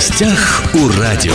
гостях у радио.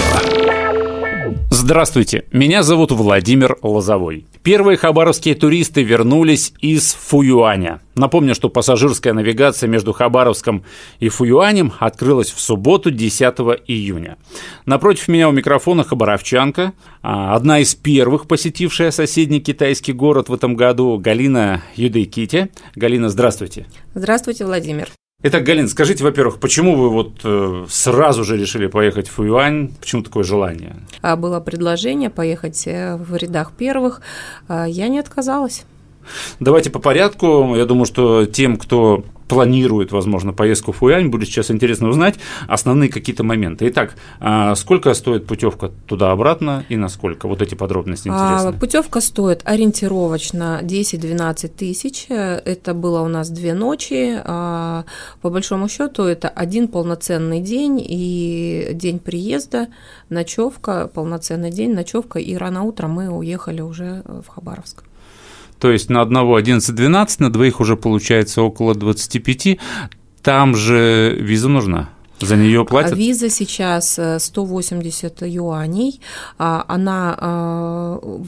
Здравствуйте, меня зовут Владимир Лозовой. Первые хабаровские туристы вернулись из Фуюаня. Напомню, что пассажирская навигация между Хабаровском и Фуюанем открылась в субботу 10 июня. Напротив меня у микрофона хабаровчанка, а, одна из первых посетившая соседний китайский город в этом году, Галина Юдейкити. Галина, здравствуйте. Здравствуйте, Владимир. Итак, Галин, скажите, во-первых, почему вы вот э, сразу же решили поехать в Фуюань? Почему такое желание? А, было предложение поехать э, в рядах первых. А, я не отказалась. Давайте по порядку. Я думаю, что тем, кто планирует, возможно, поездку в Фуянь, будет сейчас интересно узнать основные какие-то моменты. Итак, а сколько стоит путевка туда-обратно и насколько? Вот эти подробности интересны. А, путевка стоит ориентировочно 10-12 тысяч. Это было у нас две ночи. А, по большому счету это один полноценный день и день приезда, ночевка, полноценный день, ночевка, и рано утром мы уехали уже в Хабаровск. То есть на одного 11-12, на двоих уже получается около 25. Там же виза нужна. За нее платят? Виза сейчас 180 э, юаней. А, она а,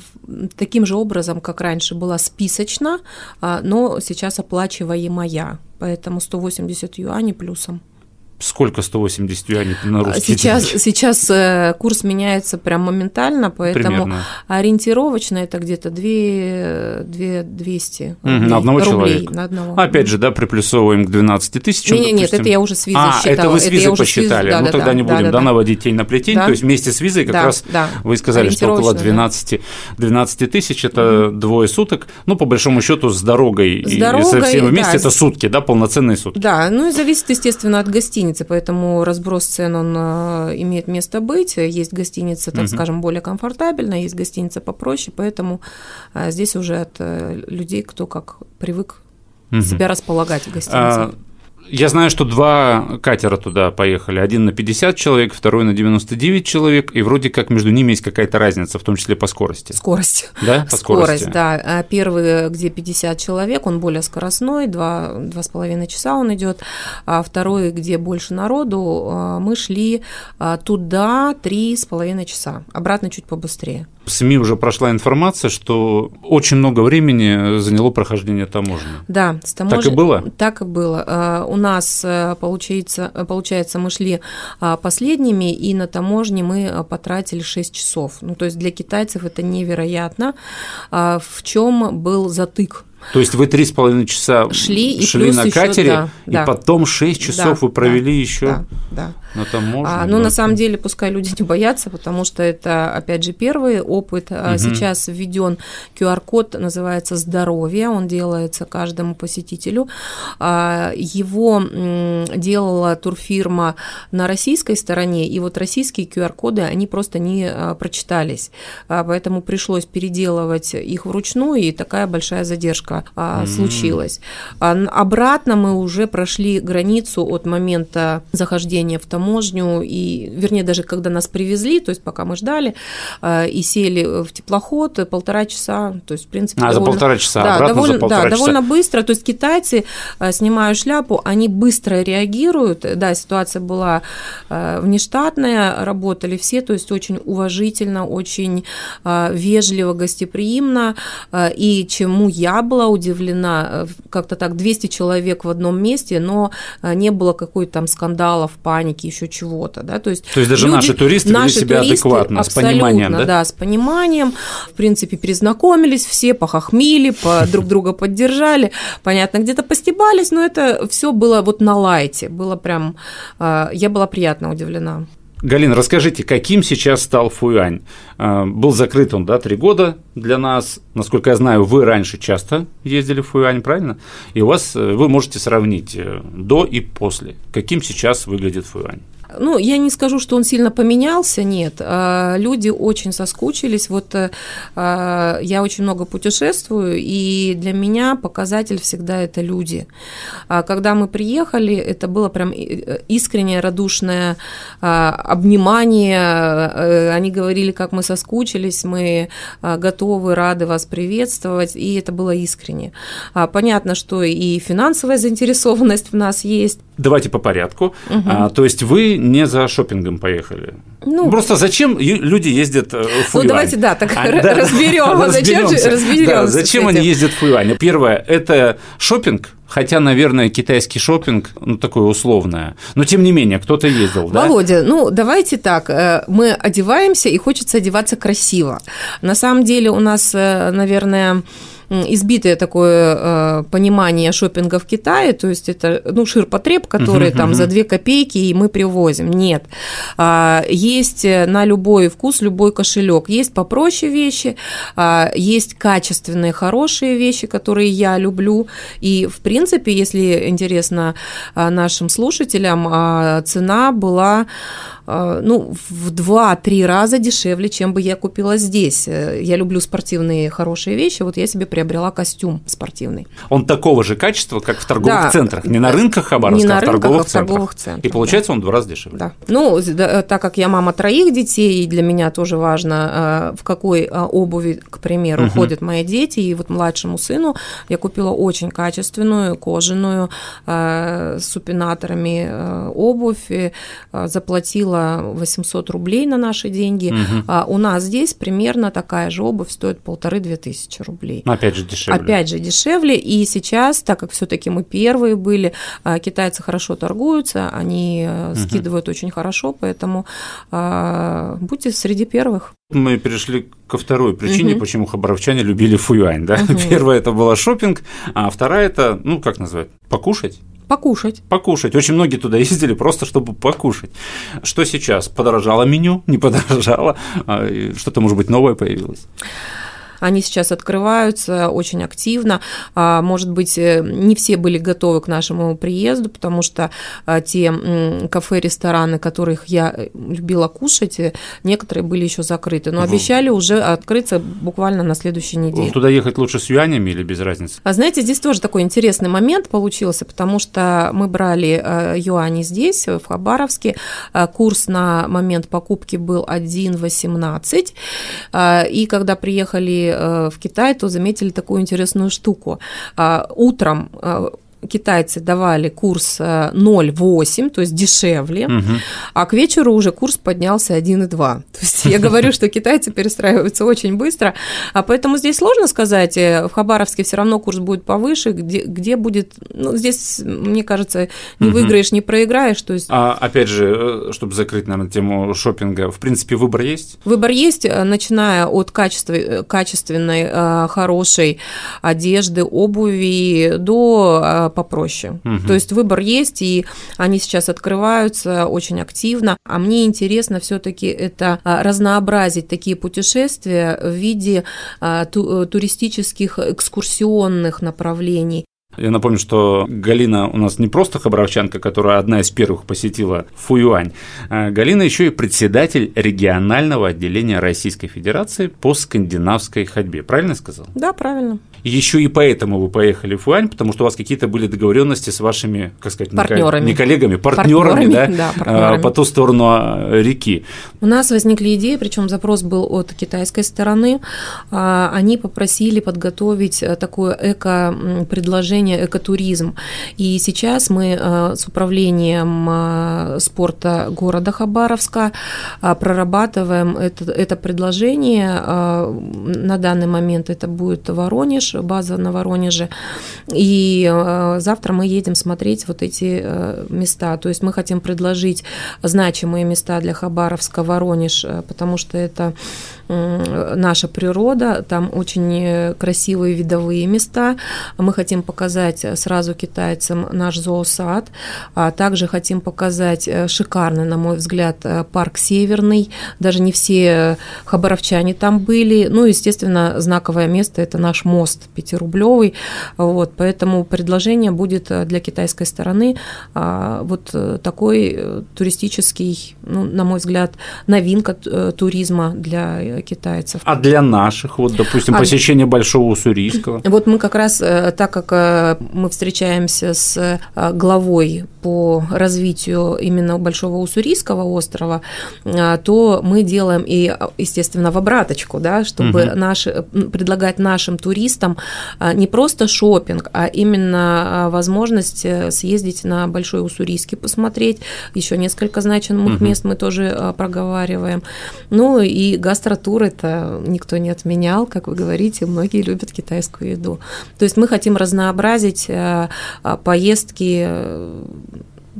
таким же образом, как раньше, была списочна, а, но сейчас оплачиваемая. Поэтому 180 юаней плюсом. Сколько 180 юаней на русский сейчас, Сейчас э, курс меняется прям моментально, поэтому Примерно. ориентировочно это где-то 2, 2 200 угу, на одного рублей. Человека. На одного. Опять же, да, приплюсовываем к 12 тысячам. Нет, нет, это я уже с визой а, считала. это вы с визой посчитали. Да, ну, да, тогда да, не будем да, да, наводить тень на плетень. Да. То есть вместе с визой как да, раз да. вы сказали, что около 12, 12 тысяч – это угу. двое суток. Ну, по большому счету с дорогой, с дорогой и со всем вместе да. это сутки, да, полноценные сутки. Да, ну и зависит, естественно, от гостиницы гостиницы, поэтому разброс цен он э, имеет место быть. Есть гостиница, так угу. скажем, более комфортабельная, есть гостиница попроще, поэтому э, здесь уже от э, людей, кто как привык угу. себя располагать в гостинице. А, я знаю, что два катера туда поехали. Один на 50 человек, второй на 99 человек, и вроде как между ними есть какая-то разница, в том числе по скорости. Скорость. Да, по скорость, скорости. да. А первый, где 50 человек, он более скоростной, два, два с половиной часа он идет. А второй, где больше народу, а, мы шли а, туда три с половиной часа. Обратно чуть побыстрее. В СМИ уже прошла информация, что очень много времени заняло прохождение таможни. Да, с таможни... Так и было? Так и было. А, у нас, э, получается, получается, мы шли а, последними, и на таможне мы а, потратили 6 часов. Ну, то есть для китайцев это невероятно. В чем был затык? То есть вы три с половиной часа шли, шли на катере, еще, да, и да. потом шесть часов да, вы провели да, еще да, да. на таможне? А, ну, да. на самом деле, пускай люди не боятся, потому что это, опять же, первый опыт. Угу. Сейчас введен QR-код, называется «Здоровье», он делается каждому посетителю. А, его делала турфирма на российской стороне, и вот российские QR-коды, они просто не а, прочитались, поэтому пришлось переделывать их вручную, и такая большая задержка а, mm-hmm. случилось. А, обратно мы уже прошли границу от момента захождения в таможню, и, вернее, даже когда нас привезли, то есть пока мы ждали, а, и сели в теплоход, полтора часа, то есть, в принципе, а, довольно, за полтора часа, да, обратно довольно, за полтора да, часа. довольно быстро, то есть китайцы, а, снимая шляпу, они быстро реагируют, да, ситуация была а, внештатная, работали все, то есть очень уважительно, очень вежливо, гостеприимно, и чему я была была удивлена, э, как-то так 200 человек в одном месте, но э, не было какой-то там скандалов, паники, еще чего-то, да, то есть... То есть даже люди, наши туристы наши вели себя туристы адекватно, с пониманием, да? да, с пониманием, в принципе, перезнакомились все, похохмили, по, друг друга поддержали, понятно, где-то постебались, но это все было вот на лайте, было прям... Э, я была приятно удивлена. Галина, расскажите, каким сейчас стал Фуюань? А, был закрыт он, да, три года для нас. Насколько я знаю, вы раньше часто ездили в Фуюань, правильно? И у вас, э, вы можете сравнить э, до и после. Каким сейчас выглядит Фуюань? Ну, я не скажу, что он сильно поменялся, нет. А, люди очень соскучились. Вот э, а, я очень много путешествую, и для меня показатель всегда это люди. А, когда мы приехали, это было прям э, искреннее, радушное обнимание. Э, они говорили, как мы соскучились, мы готовы, рады вас приветствовать, и это было искренне. Понятно, что и финансовая заинтересованность в нас есть, давайте по порядку. Мгм. А, то есть вы не за шопингом поехали? Ну, Просто зачем люди ездят э, в Ну, Фуюань? давайте, да, так А, да, разберем. Вот зачем разберёмся Да, зачем они ездят в Фуюань? Первое – это шопинг, хотя, наверное, китайский шопинг, ну, такое условное. Но, тем не менее, кто-то ездил, да? Володя, ну давайте так, э, мы одеваемся и хочется одеваться красиво. На самом деле у нас, э, наверное, избитое такое э, понимание шопинга в Китае, то есть это ну ширпотреб, который там за две копейки и мы привозим. Нет, А, есть э, на любой вкус любой кошелек. Есть попроще вещи, а, есть качественные хорошие вещи, которые я люблю. И в принципе, если интересно а, нашим слушателям, цена была ну, в 2-3 раза дешевле, чем бы я купила здесь. Э, Я люблю спортивные хорошие вещи, вот я себе приобрела костюм спортивный. Он такого же качества, как в торговых Да. центрах. Не на рынках Хабаровска, Не на а в рынках, торговых а в центрах. торговых центрах, И получается он в два раза дешевле. Да. Ну, да, так как я мама троих детей, и для меня тоже важно, э, в какой э, обуви, к примеру, Мгм. ходят мои дети. И вот младшему сыну я купила очень качественную кожаную э, с супинаторами э, обувь, и, заплатила 800 рублей на наши деньги. Мгм. А у нас здесь примерно такая же обувь стоит полторы-две тысячи рублей. Опять же дешевле. Опять же, дешевле. И сейчас, так как все-таки мы первые были, а, китайцы хорошо торгуются, они э, скидывают очень хорошо, поэтому а, будьте среди первых. Мы перешли ко второй причине, Мгм. почему хабаровчане любили Фуюань. Да? Мгм. Первая это была шопинг, а вторая это, ну как назвать, покушать. Покушать. Покушать. Очень многие туда ездили просто, чтобы покушать. Что сейчас? Подорожало меню? Не подорожало? А, Что-то, может быть, новое появилось? Они сейчас открываются очень активно. А, Может быть, э, не все были готовы к нашему приезду, потому что а, те кафе, рестораны, которых я э, любила кушать, э, некоторые были еще закрыты, но обещали уже открыться буквально на следующей неделе. Туда ехать лучше с юанями или без разницы? А знаете, здесь тоже такой интересный момент получился, потому что мы брали э, юани здесь, в Хабаровске. Курс на момент покупки был 1,18. Э, И когда приехали в Китай, то заметили такую интересную штуку. Э, Утром э, китайцы давали курс э, 0,8, то есть дешевле, Мгм. а к вечеру уже курс поднялся 1,2. То есть я говорю, что китайцы перестраиваются очень быстро, а поэтому здесь сложно сказать, э, в Хабаровске все равно курс будет повыше, где, где будет, ну, здесь, мне кажется, не выиграешь, не проиграешь, то есть А опять же, э, чтобы закрыть, наверное, тему шопинга, в принципе, выбор есть? Выбор есть, э, начиная от качества, э, качественной, э, хорошей одежды, обуви до э, попроще. Мгм. То есть выбор есть, и они сейчас открываются очень активно. А мне интересно все-таки это а, разнообразить такие путешествия в виде а, ту- э, туристических экскурсионных направлений. Я напомню, что Галина у нас не просто хабаровчанка, которая одна из первых посетила Фуюань. а Галина еще и председатель регионального отделения Российской Федерации по скандинавской ходьбе. Правильно я сказал? Да, правильно. Еще и поэтому вы поехали в Фуань, потому что у вас какие-то были договоренности с вашими, как сказать, Партнерами. не коллегами, партнерами, Партнерами, да, да, партнерами. а, по ту сторону а, реки. У нас возникли идеи, причем запрос был от китайской стороны. А, Они попросили подготовить э, такое эко-предложение, экотуризм. И сейчас мы э, с управлением э, спорта города Хабаровска прорабатываем это, это предложение. На данный момент это будет Воронеж, база на Воронеже. И э, завтра мы едем смотреть вот эти э, места. То есть мы хотим предложить значимые места для Хабаровска, Воронеж, э, потому что это наша природа, там очень э, красивые видовые места. Мы хотим показать э, сразу китайцам наш зоосад, а также хотим показать э, шикарный, на мой взгляд, парк Северный. Даже не все хабаровчане там были. Ну, естественно, знаковое место – это наш мост пятирублевый. Вот, поэтому предложение будет для китайской стороны а, вот такой туристический, ну, на мой взгляд, новинка туризма для китайцев. А для наших, вот, допустим, А- посещение Большого Уссурийского. Вот мы как раз, э, так как э, мы встречаемся с э, главой по развитию именно Большого Уссурийского острова, то мы делаем и, естественно, в обраточку, да, чтобы Мгм. наши, предлагать нашим туристам не просто шопинг, а именно возможность съездить на Большой Уссурийский посмотреть. Еще несколько значимых угу. мест мы тоже проговариваем. Ну и гастротур это никто не отменял, как вы говорите, многие любят китайскую еду. То есть мы хотим разнообразить поездки, э,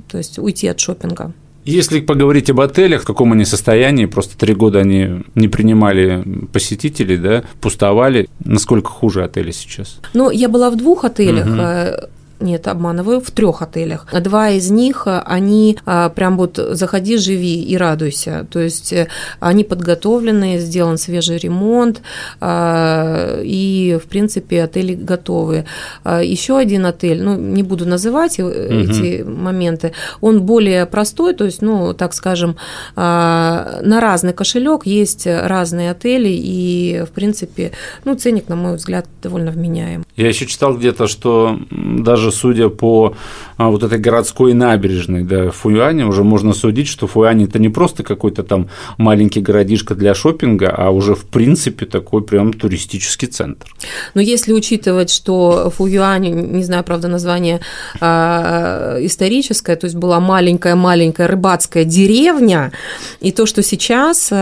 то есть уйти от шопинга. Если поговорить об отелях, в каком они состоянии, просто три года они не принимали посетителей, да, пустовали, насколько хуже отели сейчас? Ну, я была в двух отелях. Угу нет, обманываю, в трех отелях. Два из них, э, они э, прям вот заходи, живи и радуйся. То есть э, они подготовлены, сделан свежий ремонт, и, в принципе, отели готовы. Еще один отель, ну, не буду называть угу. эти моменты, он более простой, то есть, ну, так скажем, на разный кошелек есть разные отели, и, в принципе, ну, ценник, на мой взгляд, довольно вменяем. Я еще читал где-то, что даже судя по а, вот этой городской набережной да, Фуюане, уже можно судить, что Фуюань это не просто какой-то там маленький городишко для шопинга, а уже в принципе такой прям туристический центр. Но если учитывать, что Фуюань, не знаю, правда, название э, историческое, то есть была маленькая-маленькая рыбацкая деревня, и то, что сейчас, э,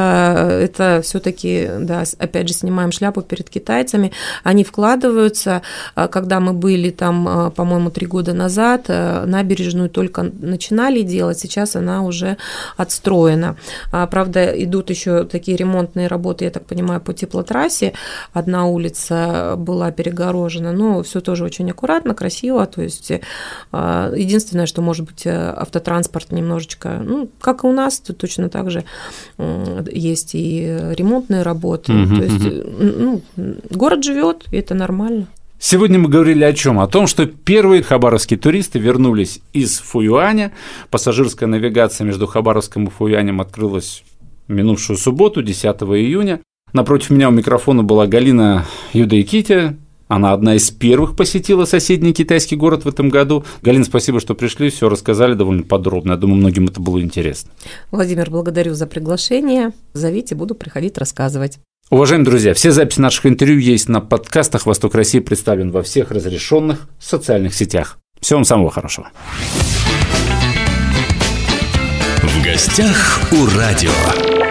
это все-таки, да, опять же, снимаем шляпу перед китайцами, они вкладываются, когда мы были там, по-моему, по-моему, три года назад. Э, набережную только начинали делать, сейчас она уже отстроена. А, правда, идут еще такие ремонтные работы, я так понимаю, по теплотрассе. Одна улица была перегорожена, но все тоже очень аккуратно, красиво. То есть а, единственное, что может быть автотранспорт немножечко, ну, как и у нас, тут точно так же есть и ремонтные работы. Угу, то есть угу. ну, город живет, и это нормально. Сегодня мы говорили о чем? О том, что первые хабаровские туристы вернулись из Фуюаня. Пассажирская навигация между Хабаровском и Фуюанем открылась минувшую субботу, 10 июня. Напротив меня у микрофона была Галина Юдайкитя. Она одна из первых посетила соседний китайский город в этом году. Галина, спасибо, что пришли, все рассказали довольно подробно. Я думаю, многим это было интересно. Владимир, благодарю за приглашение. Зовите, буду приходить рассказывать. Уважаемые друзья, все записи наших интервью есть на подкастах «Восток России» представлен во всех разрешенных социальных сетях. Всего вам самого хорошего. В гостях у радио.